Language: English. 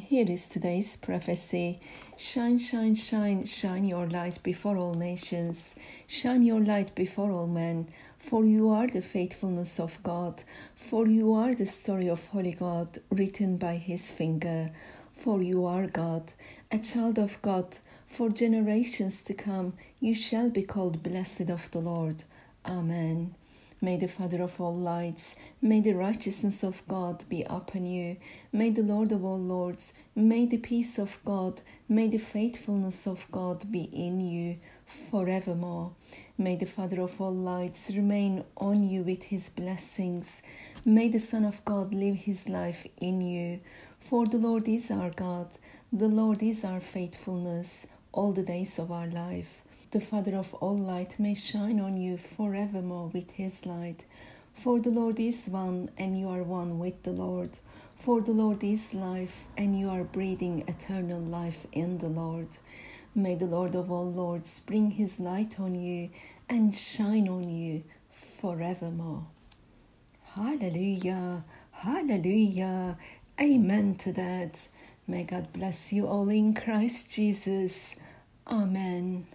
Here is today's prophecy. Shine, shine, shine, shine your light before all nations. Shine your light before all men. For you are the faithfulness of God. For you are the story of Holy God, written by his finger. For you are God, a child of God. For generations to come, you shall be called blessed of the Lord. Amen. May the Father of all lights, may the righteousness of God be upon you. May the Lord of all lords, may the peace of God, may the faithfulness of God be in you forevermore. May the Father of all lights remain on you with his blessings. May the Son of God live his life in you. For the Lord is our God, the Lord is our faithfulness all the days of our life the Father of all light may shine on you forevermore with his light. For the Lord is one, and you are one with the Lord. For the Lord is life, and you are breathing eternal life in the Lord. May the Lord of all lords bring his light on you and shine on you forevermore. Hallelujah, hallelujah, amen to that. May God bless you all in Christ Jesus. Amen.